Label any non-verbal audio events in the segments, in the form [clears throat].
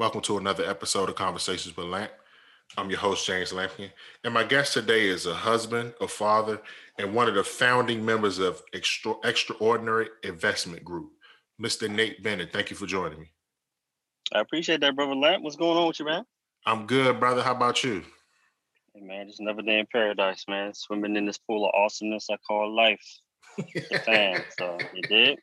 Welcome to another episode of Conversations with Lamp. I'm your host, James Lampkin, and my guest today is a husband, a father, and one of the founding members of Extra- Extraordinary Investment Group, Mr. Nate Bennett. Thank you for joining me. I appreciate that, brother Lamp. What's going on with you, man? I'm good, brother. How about you? Hey, man, just another day in paradise, man. Swimming in this pool of awesomeness I call life. [laughs] fan, so you did.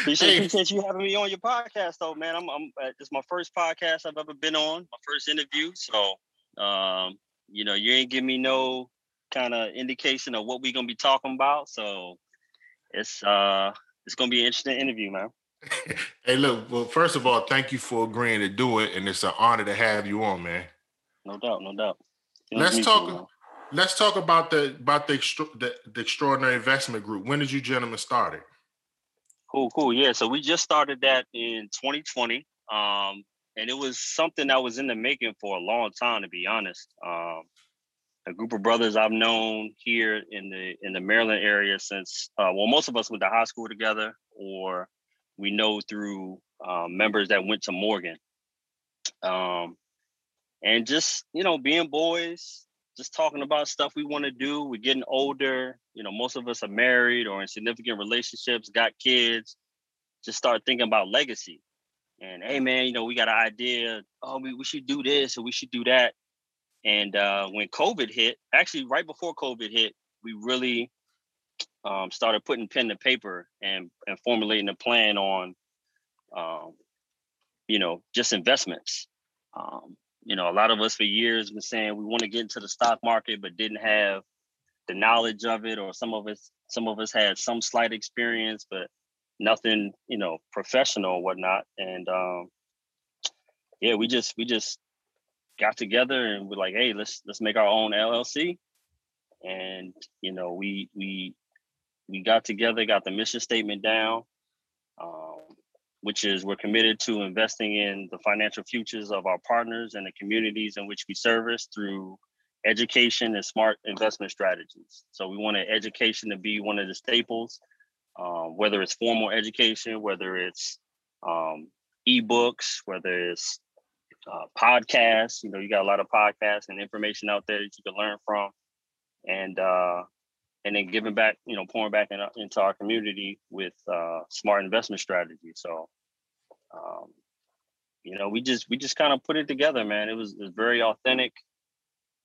Appreciate, hey. appreciate you having me on your podcast, though, man. I'm, I'm uh, this is my first podcast I've ever been on, my first interview. So, um, you know, you ain't give me no kind of indication of what we're gonna be talking about. So, it's uh, it's gonna be an interesting interview, man. [laughs] hey, look. Well, first of all, thank you for agreeing to do it, and it's an honor to have you on, man. No doubt, no doubt. let's talk. Let's talk about the about the, the the extraordinary investment group. When did you gentlemen start it? Cool, cool. Yeah, so we just started that in 2020. Um, and it was something that was in the making for a long time, to be honest. Um, a group of brothers I've known here in the in the Maryland area since uh, well, most of us went to high school together, or we know through um, members that went to Morgan. Um, and just you know, being boys, just talking about stuff we want to do. We're getting older. You know, most of us are married or in significant relationships, got kids. Just start thinking about legacy. And hey, man, you know, we got an idea. Oh, we, we should do this or we should do that. And uh, when COVID hit, actually right before COVID hit, we really um, started putting pen to paper and, and formulating a plan on, um, you know, just investments. Um, you know, a lot of us for years been saying we want to get into the stock market, but didn't have the knowledge of it, or some of us, some of us had some slight experience, but nothing, you know, professional or whatnot. And um, yeah, we just we just got together and we're like, hey, let's let's make our own LLC. And you know, we we we got together, got the mission statement down. Um, which is we're committed to investing in the financial futures of our partners and the communities in which we service through education and smart investment strategies. So we want education to be one of the staples, um, whether it's formal education, whether it's um, ebooks, whether it's uh, podcasts. You know, you got a lot of podcasts and information out there that you can learn from, and uh, and then giving back, you know, pouring back in, into our community with uh, smart investment strategies. So, um, you know, we just we just kind of put it together, man. It was, it was very authentic,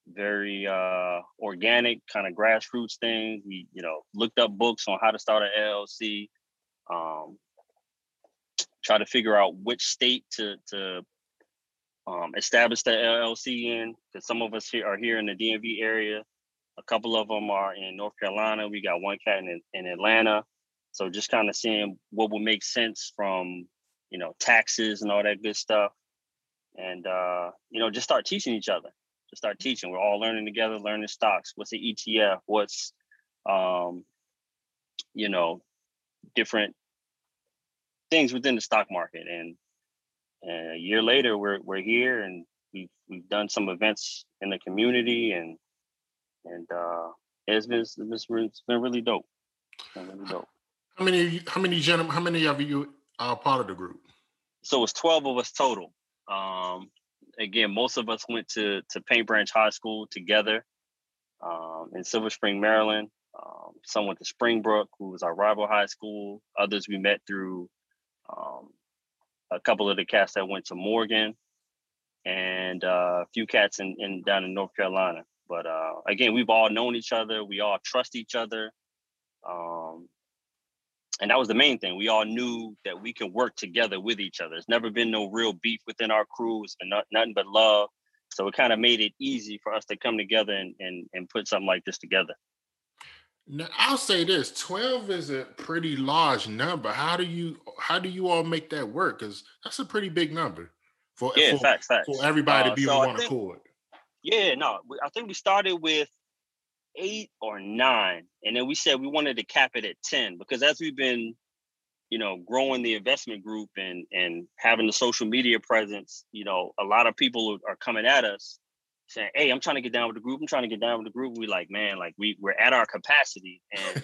very uh, organic, kind of grassroots thing. We, you know, looked up books on how to start an LLC. Um, try to figure out which state to to um, establish the LLC in, because some of us here are here in the DMV area a couple of them are in North Carolina. We got one cat in, in Atlanta. So just kind of seeing what would make sense from, you know, taxes and all that good stuff. And, uh, you know, just start teaching each other. Just start teaching. We're all learning together, learning stocks. What's the ETF? What's, um, you know, different things within the stock market. And, and a year later, we're, we're here and we've, we've done some events in the community and and uh, it's been it's been, it's been really dope. Been really dope. How many how many gentlemen how many of you are part of the group? So it's twelve of us total. Um, again, most of us went to to Paint Branch High School together um, in Silver Spring, Maryland. Um, some went to Springbrook, who was our rival high school. Others we met through um, a couple of the cats that went to Morgan, and uh, a few cats in, in down in North Carolina. But uh, again, we've all known each other. We all trust each other. Um, and that was the main thing. We all knew that we can work together with each other. There's never been no real beef within our crew. It's been not, nothing but love. So it kind of made it easy for us to come together and, and, and put something like this together. Now, I'll say this: twelve is a pretty large number. How do you how do you all make that work? Because that's a pretty big number for yeah, for, facts, facts. for everybody uh, to be so on one accord. Yeah, no, I think we started with eight or nine, and then we said we wanted to cap it at ten because as we've been, you know, growing the investment group and and having the social media presence, you know, a lot of people are coming at us saying, "Hey, I'm trying to get down with the group. I'm trying to get down with the group." We like, man, like we we're at our capacity, and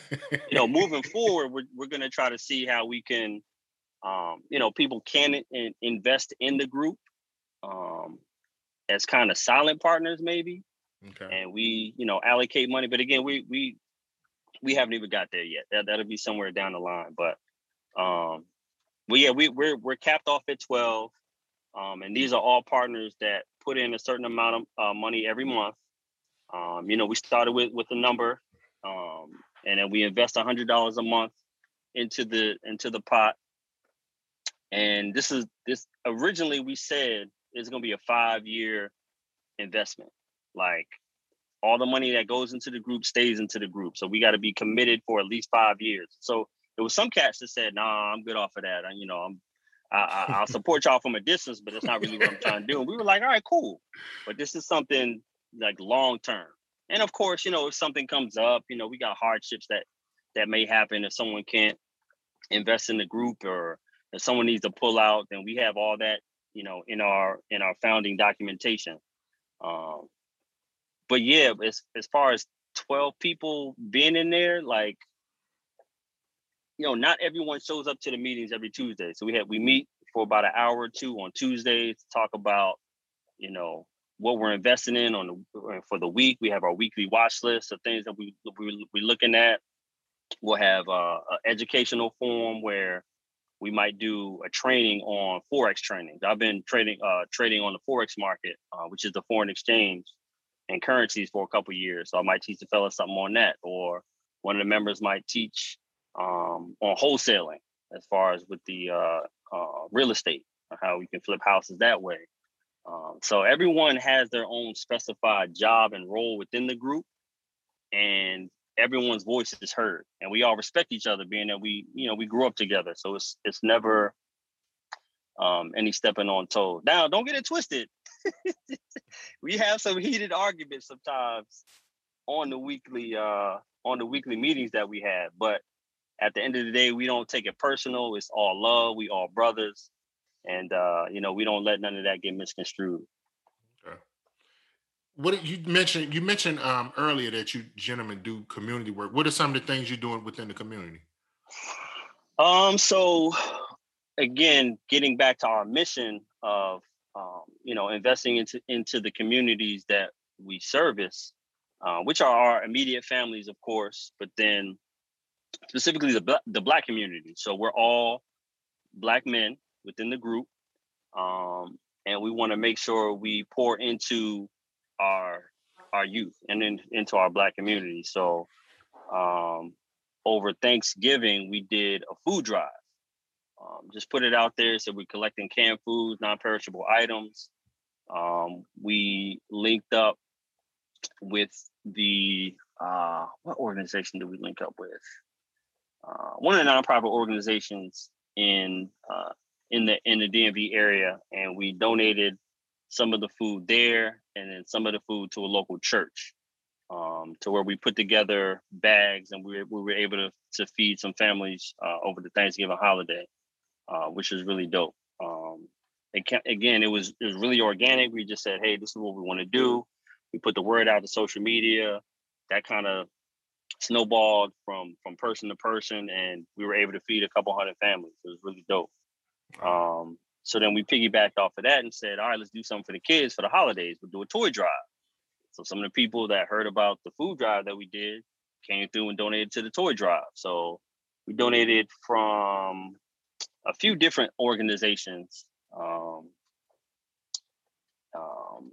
you know, [laughs] moving forward, we're we're gonna try to see how we can um, you know, people can in, invest in the group um, as kind of silent partners, maybe. Okay. And we, you know, allocate money. But again, we we we haven't even got there yet. That that'll be somewhere down the line. But um, well, yeah, we we're we're capped off at twelve, um, and these are all partners that put in a certain amount of uh, money every month. Um, you know, we started with with a number, um, and then we invest a hundred dollars a month into the into the pot. And this is this originally we said it's going to be a five year investment. Like all the money that goes into the group stays into the group. So we got to be committed for at least five years. So there was some cats that said, "Nah, I'm good off of that. I, you know, I'm I, will [laughs] support y'all from a distance, but that's not really what I'm trying to do." And we were like, "All right, cool." But this is something like long term. And of course, you know, if something comes up, you know, we got hardships that that may happen if someone can't invest in the group or if someone needs to pull out, then we have all that, you know, in our in our founding documentation. Um, but yeah, as as far as 12 people being in there, like you know, not everyone shows up to the meetings every Tuesday. So we have we meet for about an hour or two on Tuesdays to talk about, you know, what we're investing in on the uh, for the week. We have our weekly watch list of things that we we we're looking at. We'll have uh, an educational forum where we might do a training on forex training. I've been trading uh, trading on the forex market, uh, which is the foreign exchange and currencies for a couple years. So I might teach the fellas something on that, or one of the members might teach um, on wholesaling as far as with the uh, uh, real estate, how we can flip houses that way. Um, so everyone has their own specified job and role within the group, and everyone's voice is heard, and we all respect each other, being that we, you know, we grew up together. So it's it's never um, any stepping on toes. Now, don't get it twisted. [laughs] we have some heated arguments sometimes on the weekly uh, on the weekly meetings that we have, but at the end of the day, we don't take it personal. It's all love. We all brothers, and uh, you know we don't let none of that get misconstrued. What you mentioned? You mentioned um, earlier that you gentlemen do community work. What are some of the things you're doing within the community? Um. So, again, getting back to our mission of um, you know investing into into the communities that we service, uh, which are our immediate families, of course, but then specifically the the black community. So we're all black men within the group, um, and we want to make sure we pour into our our youth and then into our black community. So um, over Thanksgiving, we did a food drive. Um, just put it out there. So we're collecting canned foods, non-perishable items. Um, we linked up with the uh, what organization did we link up with? uh, one of the nonprofit organizations in uh, in the in the DMV area, and we donated some of the food there, and then some of the food to a local church, um, to where we put together bags, and we were, we were able to to feed some families uh, over the Thanksgiving holiday, uh, which was really dope. Um, it again, it was it was really organic. We just said, hey, this is what we want to do. We put the word out to social media. That kind of snowballed from from person to person, and we were able to feed a couple hundred families. It was really dope. Um, so then we piggybacked off of that and said, all right, let's do something for the kids for the holidays. We'll do a toy drive. So some of the people that heard about the food drive that we did came through and donated to the toy drive. So we donated from a few different organizations. Um, um,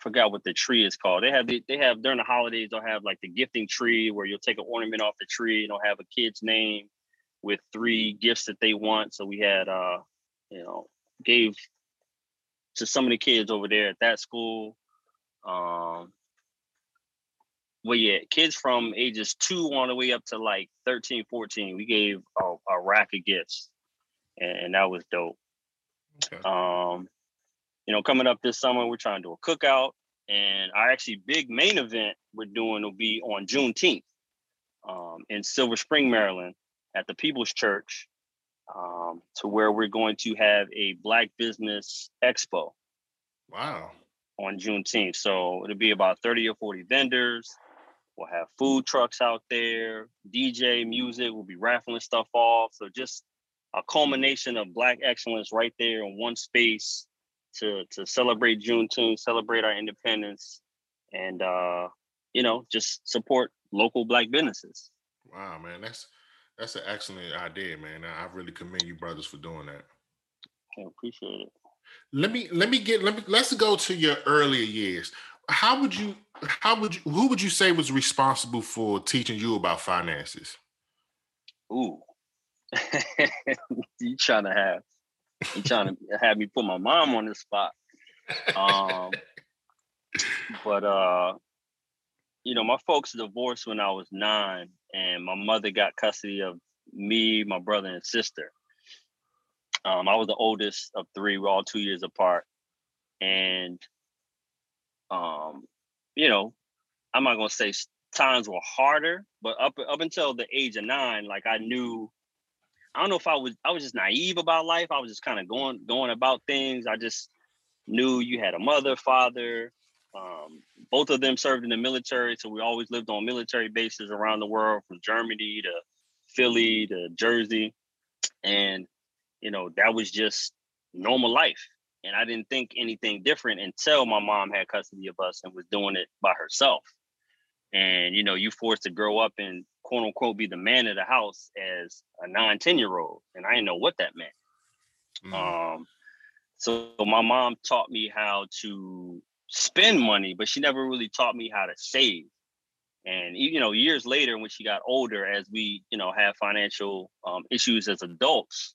forgot what the tree is called. They have the, they have during the holidays they'll have like the gifting tree where you'll take an ornament off the tree and they'll have a kid's name with three gifts that they want. So we had uh you know gave to some of the kids over there at that school. Um well yeah, kids from ages two on the way up to like 13, 14, we gave a, a rack of gifts. And, and that was dope. Okay. Um you know, coming up this summer, we're trying to do a cookout. And our actually big main event we're doing will be on Juneteenth um, in Silver Spring, Maryland, at the People's Church, um, to where we're going to have a Black Business Expo. Wow. On Juneteenth. So it'll be about 30 or 40 vendors. We'll have food trucks out there, DJ, music, we'll be raffling stuff off. So just a culmination of black excellence right there in one space to to celebrate Juneteenth, celebrate our independence, and uh, you know, just support local black businesses. Wow, man, that's that's an excellent idea, man. I really commend you brothers for doing that. I appreciate it. Let me let me get let me let's go to your earlier years. How would you how would you who would you say was responsible for teaching you about finances? Ooh. [laughs] you trying to have you trying to have me put my mom on the spot. Um but uh you know, my folks divorced when I was nine, and my mother got custody of me, my brother, and sister. Um, I was the oldest of three. We're all two years apart, and um, you know, I'm not gonna say times were harder, but up up until the age of nine, like I knew. I don't know if I was I was just naive about life. I was just kind of going going about things. I just knew you had a mother, father, um, both of them served in the military, so we always lived on military bases around the world, from Germany to Philly to Jersey, and you know that was just normal life. And I didn't think anything different until my mom had custody of us and was doing it by herself. And you know, you forced to grow up and quote unquote be the man of the house as a nine, 10 year old. And I didn't know what that meant. Mm. Um, so my mom taught me how to spend money, but she never really taught me how to save. And you know, years later, when she got older, as we you know have financial um, issues as adults,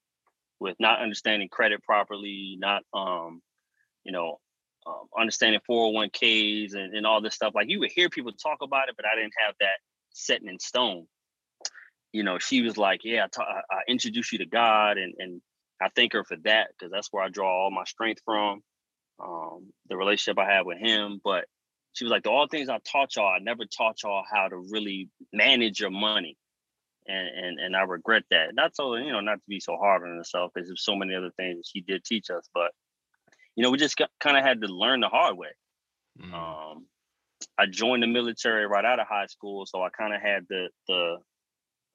with not understanding credit properly, not um, you know, um, understanding 401ks and, and all this stuff. Like you would hear people talk about it, but I didn't have that setting in stone. You know, she was like, "Yeah, I, ta- I you to God," and and I thank her for that because that's where I draw all my strength from um, the relationship I had with him. But she was like, the all things I taught y'all, I never taught y'all how to really manage your money. And and and I regret that. Not so, you know, not to be so hard on herself because there's so many other things she did teach us. But you know, we just kind of had to learn the hard way. Mm. Um, I joined the military right out of high school, so I kind of had the the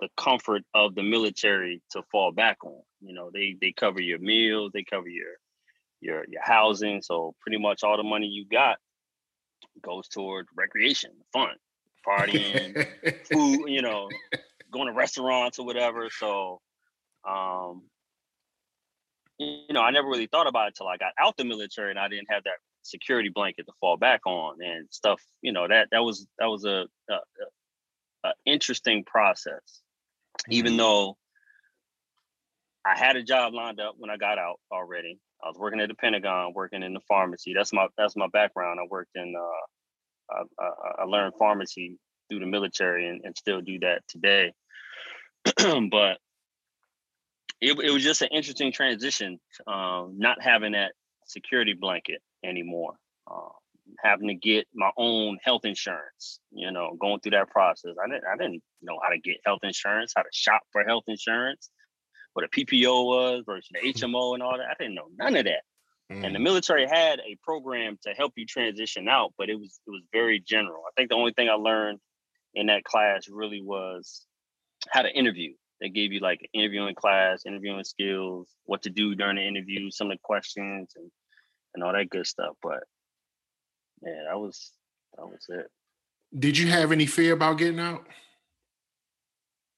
the comfort of the military to fall back on. You know, they they cover your meals, they cover your your your housing. So pretty much all the money you got goes toward recreation, fun, partying, food, you know, [laughs] going to restaurants or whatever. So um you know, I never really thought about it till I got out the military and I didn't have that security blanket to fall back on and stuff. You know, that that was that was a, a, a interesting process. Mm-hmm. Even though I had a job lined up when I got out already. I was working at the Pentagon, working in the pharmacy. That's my that's my background. I worked in uh, I, I, learned pharmacy through the military and, and still do that today. [clears throat] but it, it was just an interesting transition, um, not having that security blanket anymore. Uh, having to get my own health insurance, you know, going through that process. I didn't I didn't know how to get health insurance, how to shop for health insurance what a PPO was versus the HMO and all that. I didn't know none of that. Mm. And the mm. military had a program to help you transition out, but it was it was very general. I think the only thing I learned in that class really was how to interview. They gave you like an interviewing class, interviewing skills, what to do during the interview, some of the questions and and all that good stuff. But yeah, that was that was it. Did you have any fear about getting out?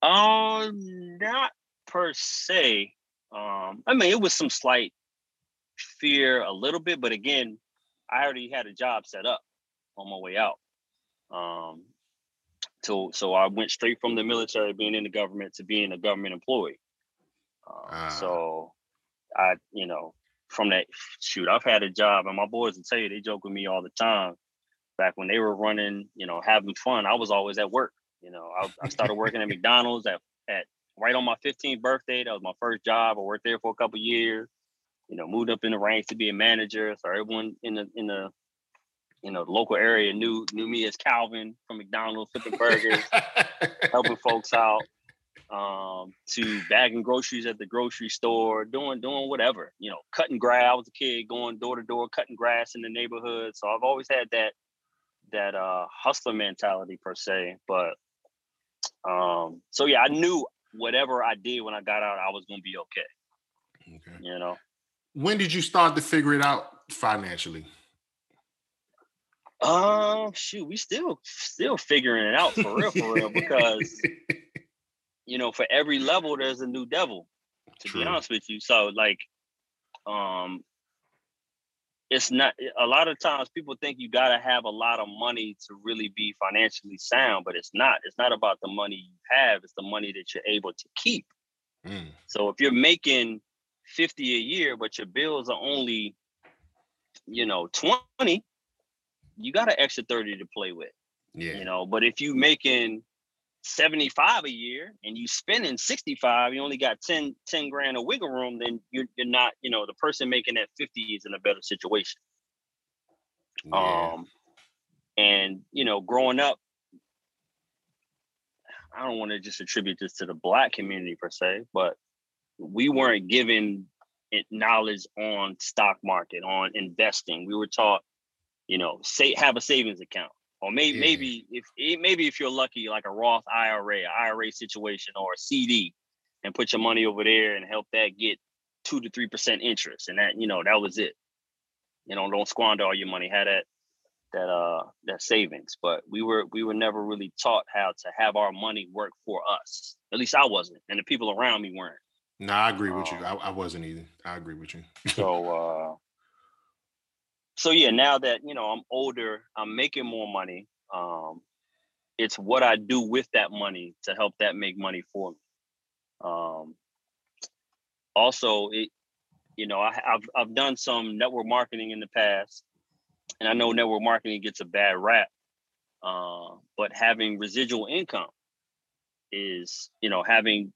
Um, not per se. Um, I mean, it was some slight fear a little bit, but again, I already had a job set up on my way out. Um, so so I went straight from the military, being in the government, to being a government employee. Um, ah. So I, you know, from that shoot, I've had a job, and my boys will tell you they joke with me all the time. Back when they were running, you know, having fun, I was always at work. You know, I, I started working at [laughs] McDonald's at at right on my 15th birthday. That was my first job. I worked there for a couple years. You know, moved up in the ranks to be a manager. So everyone in the in the you know local area knew knew me as Calvin from McDonald's, flipping burgers, [laughs] helping folks out. Um, to bagging groceries at the grocery store, doing doing whatever, you know, cutting grass. I was a kid going door to door, cutting grass in the neighborhood. So I've always had that that uh hustler mentality per se. But um, so yeah, I knew whatever I did when I got out, I was gonna be okay. Okay. You know. When did you start to figure it out financially? Um, shoot, we still still figuring it out for real, for real, because [laughs] you know, for every level there's a new devil. To True. be honest with you, so like, um, it's not a lot of times people think you got to have a lot of money to really be financially sound but it's not. It's not about the money you have it's the money that you're able to keep. Mm. so if you're making 50 a year but your bills are only you know 20 you got an extra 30 to play with yeah. you know? But if you making 75 a year and you spending 65 you only got 10 10 grand of wiggle room then you're, you're not you know the person making that 50 is in a better situation. Yeah. um and you know growing up i don't want to just attribute this to the black community per se but we weren't given knowledge on stock market on investing. We were taught you know say have a savings account or maybe yeah. maybe if eh, maybe if you're lucky, like a Roth IRA, IRA situation, or a CD, and put your money over there and help that get two to three percent interest, and that you know that was it. You know, don't squander all your money. Had that that uh that savings, but we were we were never really taught how to have our money work for us. At least I wasn't, and the people around me weren't. No, I agree with um, you. I, I wasn't either. I agree with you. so [laughs] uh so yeah, now that you know I'm older, I'm making more money. Um, it's what I do with that money to help that make money for me. Um, also, it you know I, have I've done some network marketing in the past, and I know network marketing gets a bad rap. Uh, but having residual income is you know having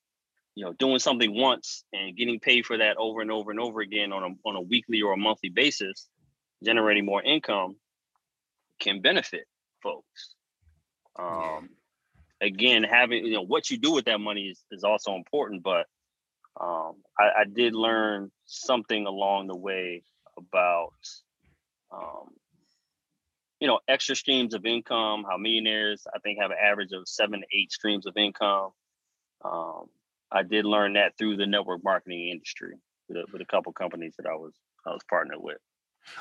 you know doing something once and getting paid for that over and over and over again on a on a weekly or a monthly basis generating more income can benefit folks. Um, again, having you know what you do with that money is, is also important, but um, I, I, did learn something along the way about um, you know extra streams of income. How millionaires I think have an average of seven to eight streams of income. Um, I did learn that through the network marketing industry with a, with a couple companies that I was I was partnered with.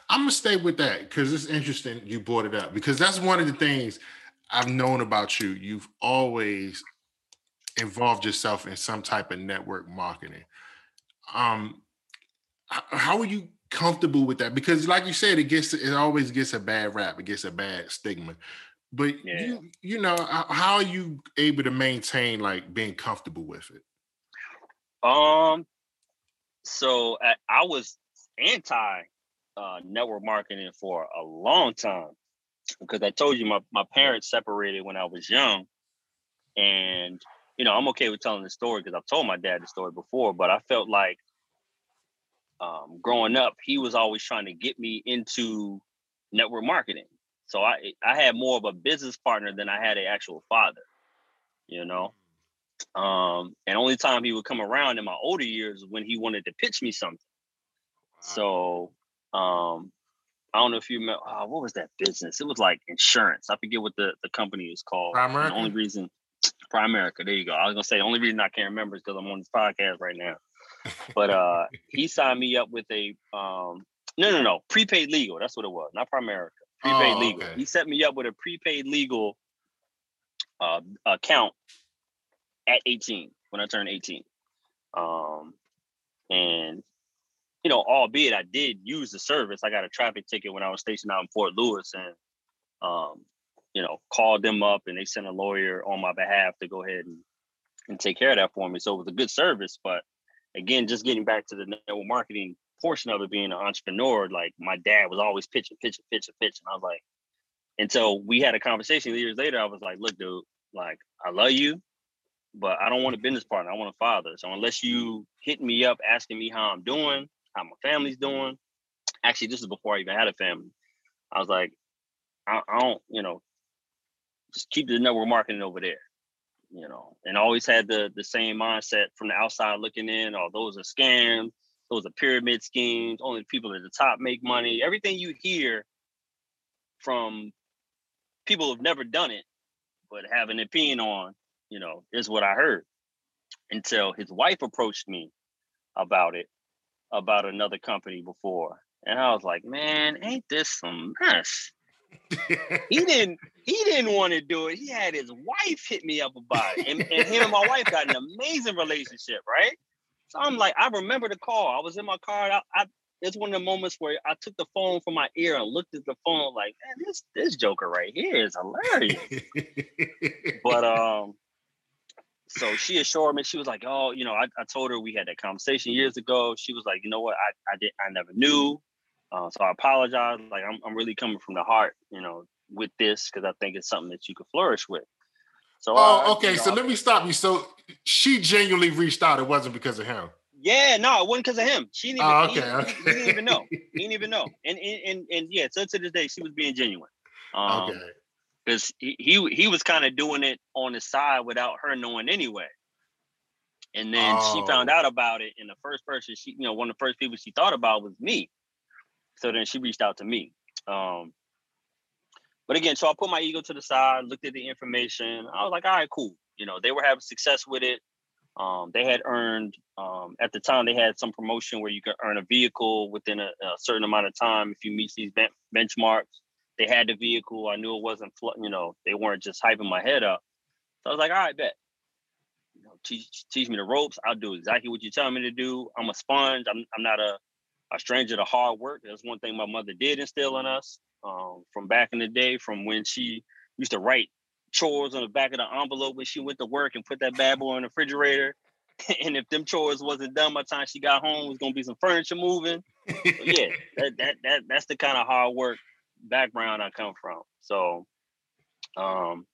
I'm gonna stay with that because it's interesting you brought it up because that's one of the things I've known about you. You've always involved yourself in some type of network marketing. Um, how are you comfortable with that? Because, like you said, it gets it always gets a bad rap. It gets a bad stigma. But yeah. you, you know, how are you able to maintain like being comfortable with it? Um, so I, I was anti uh, network marketing for a long time because I told you my, my parents separated when I was young. And, you know, I'm okay with telling the story because I've told my dad the story before, but I felt like um, growing up, he was always trying to get me into network marketing. So I I had more of a business partner than I had an actual father, you know. Um, and only time he would come around in my older years when he wanted to pitch me something. So um, I don't know if you remember. Oh, what was that business? It was like insurance. I forget what the, the company is called. Primerica. The only reason, Primerica. There you go. I was gonna say the only reason I can't remember is because I'm on this podcast right now. But [laughs] uh, he signed me up with a um, no, no, no, prepaid legal. That's what it was, not Primerica. Prepaid oh, legal. Okay. He set me up with a prepaid legal uh, account at 18 when I turned 18. Um, and you know, albeit I did use the service. I got a traffic ticket when I was stationed out in Fort Lewis and um, you know, called them up and they sent a lawyer on my behalf to go ahead and, and take care of that for me. So it was a good service. But again, just getting back to the network marketing portion of it being an entrepreneur, like my dad was always pitching, pitching, pitching, pitching. I was like, until we had a conversation years later, I was like, look, dude, like I love you, but I don't want a business partner. I want a father. So unless you hit me up asking me how I'm doing, how my family's mm-hmm. doing. Actually, this is before I even had a family. I was like, I, I don't, you know, just keep the network marketing over there, you know, and always had the the same mindset from the outside looking in. Oh, those are scams. Those are pyramid schemes. Only the people at the top make money. Everything you hear from people who've never done it but have an opinion on, you know, is what I heard. until his wife approached me about it, about another company before. And I was like, man, ain't this some mess? he [laughs] didn't he didn't want to do it. He had his wife hit me up about it. And, and him and my wife got an amazing relationship, right? So I'm like, I remember the call. I was in my car. I, I it's one of the moments where I took the phone from my ear and looked at the phone like, man, this this Joker right here is hilarious. but um, so she assured me she was like, oh, you know, I, I told her we had that conversation years ago. She was like, you know what, I I did I never knew. Uh, so I apologize. Like I'm I'm really coming from the heart, you know, with this because I think it's something that you could flourish with. So oh, okay. You know, so let me stop you. So she genuinely reached out. It wasn't because of him. Yeah, no, it wasn't because of him. She didn't even, oh, okay, he, okay. He, he, didn't even know. He didn't even know. And and and, and yeah, so to this day, she was being genuine. [laughs] Um, okay. Because he, he he was kind of doing it on the side without her knowing anyway. And then oh. she found out about it, and the first person she, you know, one of the first people she thought about was me. So then she reached out to me. Um, but again, so I put my ego to the side, looked at the information. I was like, all right, cool. You know, they were having success with it. Um, they had earned um, at the time they had some promotion where you could earn a vehicle within a, a certain amount of time if you meet these ben- benchmarks. They had the vehicle. I knew it wasn't, you know, they weren't just hyping my head up. So I was like, all right, bet. You know, teach teach me the ropes. I'll do exactly what you tell me to do. I'm a sponge. I'm I'm not a a stranger to hard work. That's one thing my mother did instill in us um, from back in the day, from when she used to write chores on the back of the envelope when she went to work and put that bad boy in the refrigerator. [laughs] and if them chores wasn't done by the time she got home, it was gonna be some furniture moving. So yeah, that, that that that's the kind of hard work background I come from. So um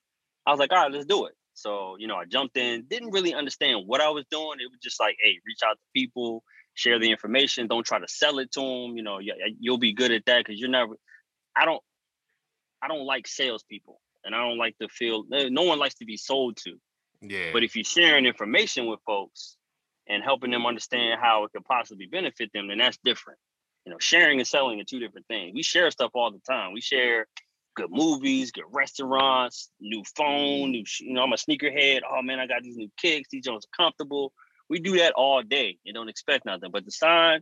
I was like, all right, let's do it. So, you know, I jumped in, didn't really understand what I was doing. It was just like, hey, reach out to people, share the information. Don't try to sell it to them. You know, you'll be good at that because you're never. I don't. I don't like salespeople, and I don't like to feel. No one likes to be sold to. Yeah. But if you're sharing information with folks and helping them understand how it could possibly benefit them, then that's different. You know, sharing and selling are two different things. We share stuff all the time. We share good movies, good restaurants, new phone, mm-hmm. new. You know, I'm a sneakerhead. Oh man, I got these new kicks. These joints are comfortable we do that all day and don't expect nothing. But the sign,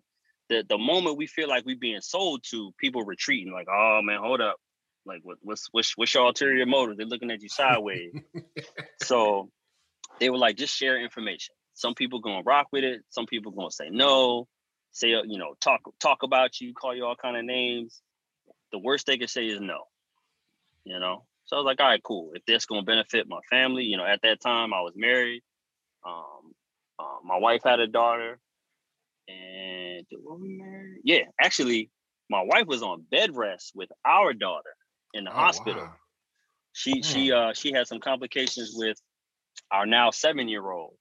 the the moment we feel like we're being sold to, people retreating, like, oh man, hold up. Like what, what's what's what's your ulterior motive? They're looking at you sideways. [laughs] so they were like, just share information. Some people gonna rock with it, some people gonna say no, say, you know, talk talk about you, call you all kind of names. The worst they can say is no. You know? So I was like, all right, cool. If this gonna benefit my family, you know, at that time I was married. Um, um, my wife had a daughter, and yeah, actually, my wife was on bed rest with our daughter in the oh, hospital. Wow. She she uh she had some complications with our now seven year old,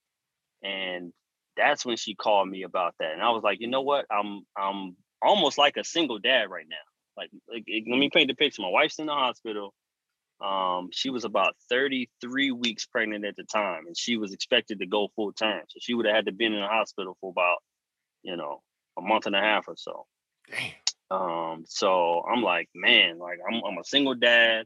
and that's when she called me about that. And I was like, you know what? I'm I'm almost like a single dad right now. Like, like let me paint the picture. My wife's in the hospital. Um, she was about 33 weeks pregnant at the time, and she was expected to go full time. So she would have had to been in the hospital for about, you know, a month and a half or so. Damn. Um, so I'm like, man, like I'm I'm a single dad.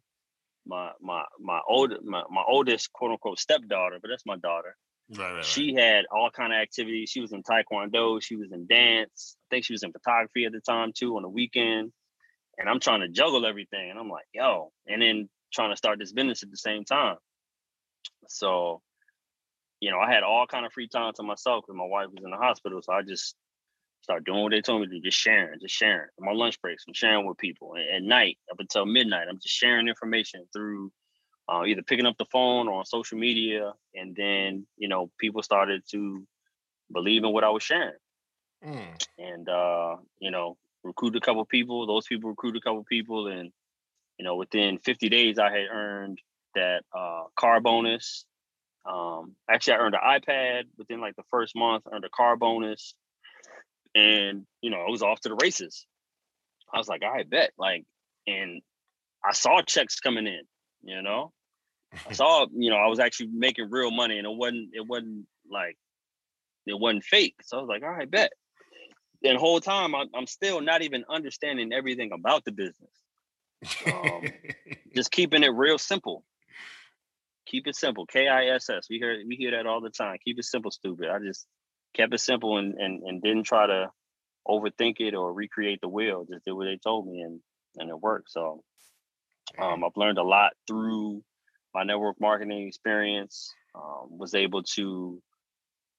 My my my old my, my oldest quote unquote stepdaughter, but that's my daughter. Right, right, she right. had all kind of activities. She was in taekwondo. She was in dance. I think she was in photography at the time too on the weekend. And I'm trying to juggle everything. And I'm like, yo. And then trying to start this business at the same time. So, you know, I had all kind of free time to myself because my wife was in the hospital. So I just started doing what they told me to do, just sharing, just sharing. my lunch breaks, I'm sharing with people. And at night, up until midnight, I'm just sharing information through uh, either picking up the phone or on social media. And then, you know, people started to believe in what I was sharing. Mm. And uh, you know, recruit a couple people. Those people recruit a couple people, and you know, within 50 days, I had earned that uh, car bonus. Um, actually, I earned an iPad within like the first month, earned a car bonus. And, you know, I was off to the races. I was like, I bet. Like, and I saw checks coming in, you know. I [laughs] saw, you know, I was actually making real money and it wasn't, it wasn't like, it wasn't fake. So I was like, all right, bet. And whole time I, I'm still not even understanding everything about the business. Um, [laughs] just keeping it real simple. keep it simple. K I S S. We hear we hear that all the time. Keep it simple, stupid. I just kept it simple and and, and didn't try to overthink it or recreate the wheel. Just did what they told me and and it worked. So um, I've learned a lot through my network marketing experience. Um, was able to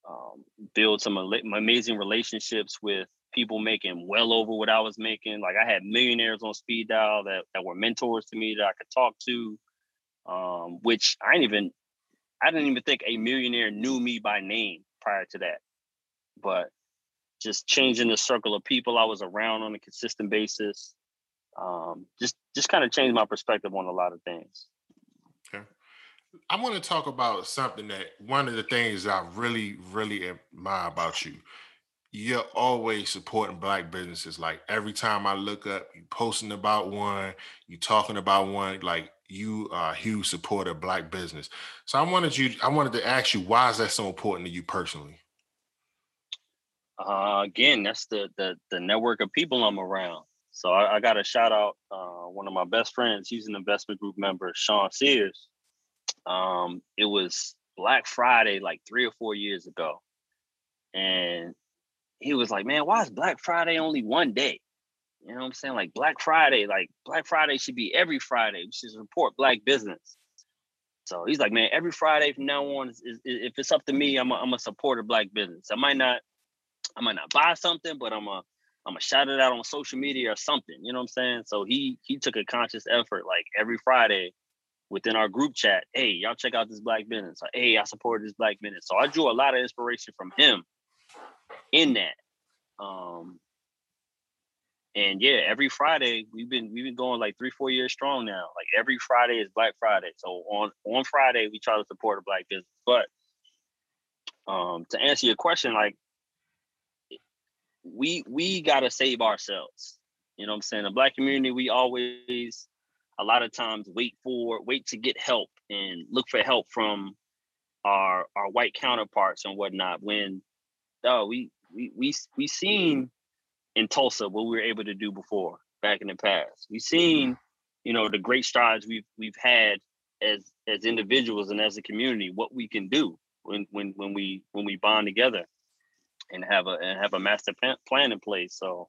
um, build some amazing relationships with people making well over what I was making. Like I had millionaires on speed dial that, that were mentors to me that I could talk to, um, which I didn't even, I didn't even think a millionaire knew me by name prior to that. But just changing the circle of people I was around on a consistent basis, um, just just kind of changed my perspective on a lot of things. Okay. I want to talk about something that one of the things I really, really admire about you. You're always supporting black businesses. Like every time I look up, you posting about one, you talking about one, like you are a huge supporter of black business. So I wanted you, I wanted to ask you, why is that so important to you personally? Uh, again, that's the the the network of people I'm around. So I, I got a shout out uh, one of my best friends. He's an investment group member, Sean Sears. Um, it was Black Friday like three or four years ago. And he was like, man, why is Black Friday only one day? You know what I'm saying? Like Black Friday, like Black Friday should be every Friday. We should support Black business. So he's like, man, every Friday from now on, is, is, if it's up to me, I'm a, I'm a supporter of Black business. I might not, I might not buy something, but I'm a, I'm gonna shout it out on social media or something. You know what I'm saying? So he he took a conscious effort, like every Friday, within our group chat, hey, y'all check out this black business. Or, hey, I support this black business. So I drew a lot of inspiration from him in that. Um, and yeah, every Friday we've been we've been going like three, four years strong now. Like every Friday is Black Friday. So on on Friday we try to support a black business. But um to answer your question, like we we gotta save ourselves. You know what I'm saying? The black community, we always a lot of times wait for wait to get help and look for help from our our white counterparts and whatnot when oh we we we we seen in Tulsa what we were able to do before back in the past. We've seen, mm-hmm. you know, the great strides we've we've had as as individuals and as a community, what we can do when when when we when we bond together and have a and have a master plan in place. So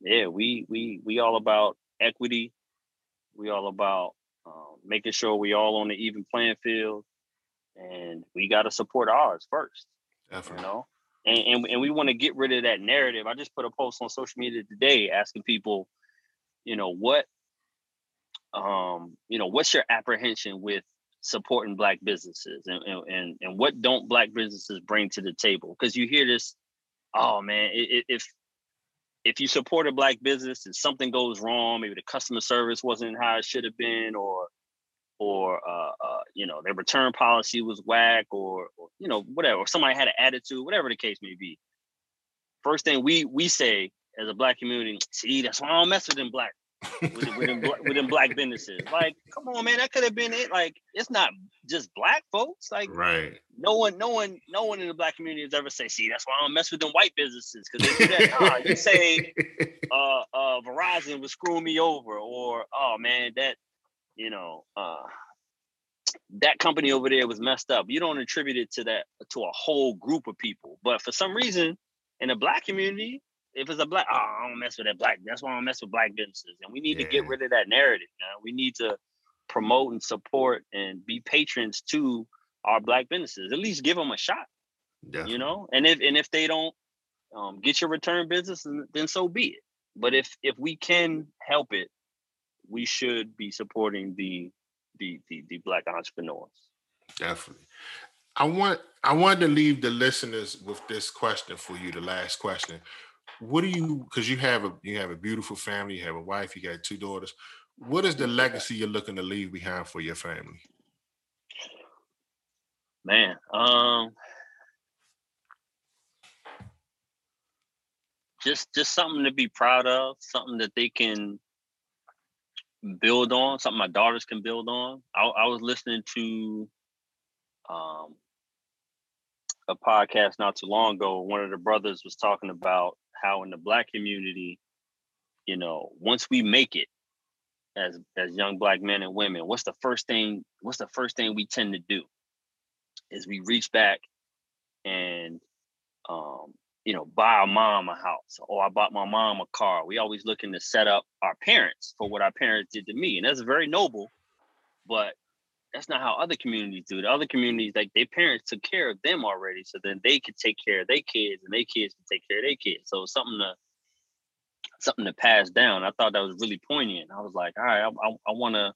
yeah, we we we all about equity we all about um, making sure we all on the even playing field, and we got to support ours first. Definitely. You know, and and, and we want to get rid of that narrative. I just put a post on social media today asking people, you know, what, um, you know, what's your apprehension with supporting black businesses and and and what don't black businesses bring to the table because you hear this oh man if if you support a black business and something goes wrong, maybe the customer service wasn't how it should have been, or or uh, uh, you know their return policy was whack, or, or you know whatever, or somebody had an attitude, whatever the case may be. First thing we we say as a black community, see, that's why I don't mess with them black with, with, them, [laughs] black businesses. Like, come on, man, that could have been it. Like, it's not just black folks. Like, right? No one, no one, no one in the black community has ever say, "See, that's why I don't mess with them white businesses." Because they do that. [laughs] nah, you say, uh, uh, Verizon was screwing me over, or oh man, that, you know, uh, that company over there was messed up. You don't attribute it to that to a whole group of people, but for some reason, in the black community, if it's a black, oh, I don't mess with that black. That's why I don't mess with black businesses. And we need yeah. to get rid of that narrative. Man. We need to promote and support and be patrons to our black businesses. At least give them a shot. Definitely. You know, and if and if they don't um, get your return business, then so be it. But if if we can help it, we should be supporting the the the, the black entrepreneurs. Definitely. I want I wanted to leave the listeners with this question for you, the last question what do you because you have a you have a beautiful family you have a wife you got two daughters. What is the legacy you're looking to leave behind for your family? Man um just just something to be proud of something that they can build on something my daughters can build on. I, I was listening to um a podcast not too long ago one of the brothers was talking about how in the black community, you know, once we make it, as as young black men and women, what's the first thing? What's the first thing we tend to do? Is we reach back and um, you know, buy our mom a house or I bought my mom a car. We always looking to set up our parents for what our parents did to me. And that's very noble, but that's not how other communities do. The other communities, like their parents took care of them already. So then they could take care of their kids and their kids could take care of their kids. So something to something to pass down. I thought that was really poignant. I was like, all right, I, I, I want to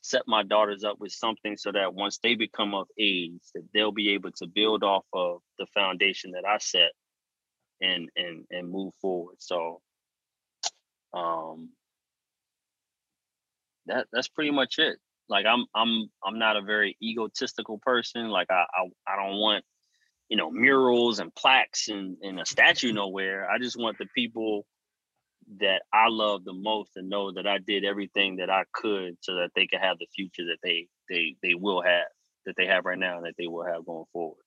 set my daughters up with something so that once they become of age, that they'll be able to build off of the foundation that I set and and and move forward. So um that that's pretty much it. Like I'm I'm I'm not a very egotistical person. Like I I, I don't want you know murals and plaques and, and a statue [laughs] nowhere. I just want the people that I love the most to know that I did everything that I could so that they could have the future that they they they will have that they have right now and that they will have going forward.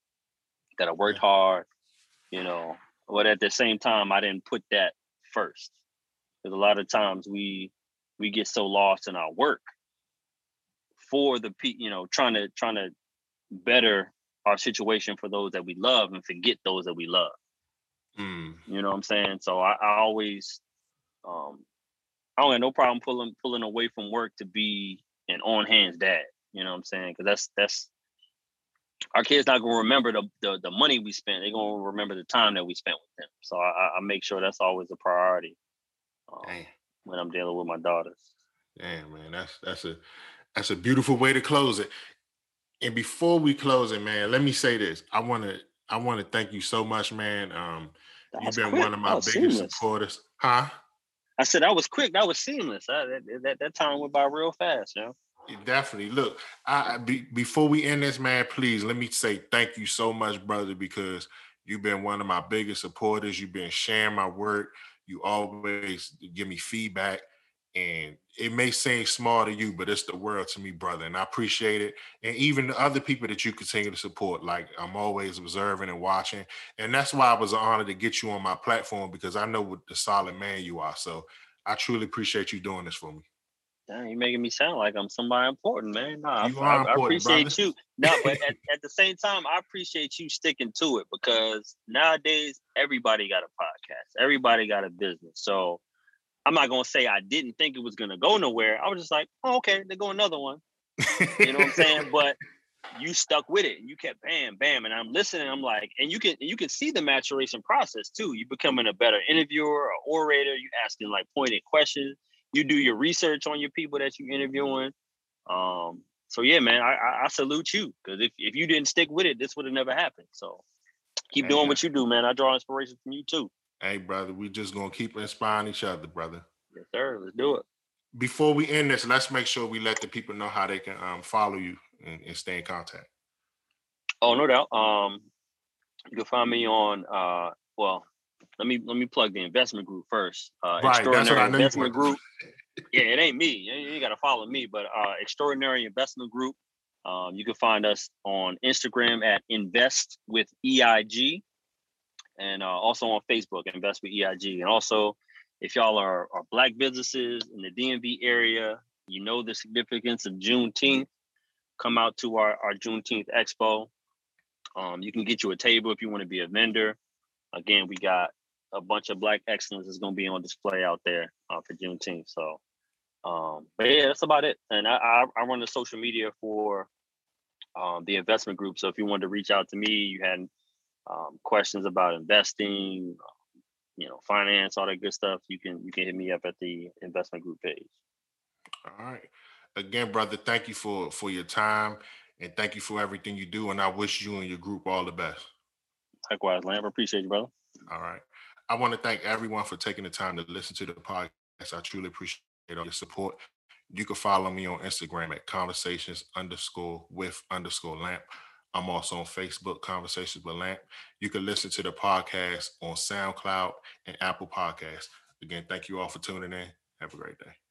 That I worked hard, you know, but at the same time I didn't put that first. Because a lot of times we we get so lost in our work for the pe you know, trying to trying to better our situation for those that we love and forget those that we love. Mm. You know what I'm saying? So I, I always um, I don't have no problem pulling pulling away from work to be an on hands dad. You know what I'm saying? Because that's that's our kids not gonna remember the, the, the money we spent. They're gonna remember the time that we spent with them. So I, I make sure that's always a priority um, when I'm dealing with my daughters. Damn man, that's that's a that's a beautiful way to close it. And before we close it, man, let me say this. I want to I want to thank you so much, man. Um, you've been quick. one of my biggest seamless. supporters, huh? I said that was quick. That was seamless. I, that, that, that time went by real fast, you know. Definitely. Look, I be, before we end this, man, please let me say thank you so much, brother, because you've been one of my biggest supporters. You've been sharing my work. You always give me feedback, and it may seem small to you, but it's the world to me, brother. And I appreciate it. And even the other people that you continue to support, like I'm always observing and watching. And that's why I was honored to get you on my platform because I know what the solid man you are. So I truly appreciate you doing this for me. You're making me sound like I'm somebody important, man. No, I, I appreciate brother. you. No, but at, at the same time, I appreciate you sticking to it because nowadays everybody got a podcast, everybody got a business. So I'm not gonna say I didn't think it was gonna go nowhere. I was just like, oh, okay, they go another one. you know what I'm saying? [laughs] But you stuck with it and you kept bam, bam. And I'm listening. I'm like, and you can you can see the maturation process too. You becoming a better interviewer or orator. You asking like pointed questions. You do your research on your people that you're interviewing. Um, so yeah, man, I, I, I salute you because if, if you didn't stick with it, this would have never happened. So keep doing what you do, man. I draw inspiration from you too. Hey, brother, we just gonna keep inspiring each other, brother. Yes, sir. Let's do it. Before we end this, let's make sure we let the people know how they can um, follow you and, and, stay in contact. Oh, no doubt. Um, you can find me on uh, well, let me let me plug the investment group first. Uh, right, extraordinary investment group. yeah, [laughs] it ain't me. You, you got to follow me, but uh, extraordinary investment group. Um, you can find us on Instagram at invest with EIG and uh, also on Facebook, Invest with EIG. And also, if y'all are, are Black businesses in the DMV area, you know the significance of Juneteenth, come out to our, our Juneteenth Expo. Um, you can get you a table if you want to be a vendor. Again, we got a bunch of Black excellence is going to be on display out there uh, for Juneteenth. So, um, but yeah, that's about it. And I, I, I run the social media for um, the investment group. So if you wanted to reach out to me, you had um, questions about investing, you know, finance, all that good stuff, you can you can hit me up at the investment group page. All right. Again, brother, thank you for for your time and thank you for everything you do. And I wish you and your group all the best. Likewise, Lamb. Appreciate you, brother. All right. I want to thank everyone for taking the time to listen to the podcast. I truly appreciate all your support. You can follow me on Instagram at conversations underscore with underscore lamp. I'm also on Facebook, Conversations with Lamp. You can listen to the podcast on SoundCloud and Apple Podcasts. Again, thank you all for tuning in. Have a great day.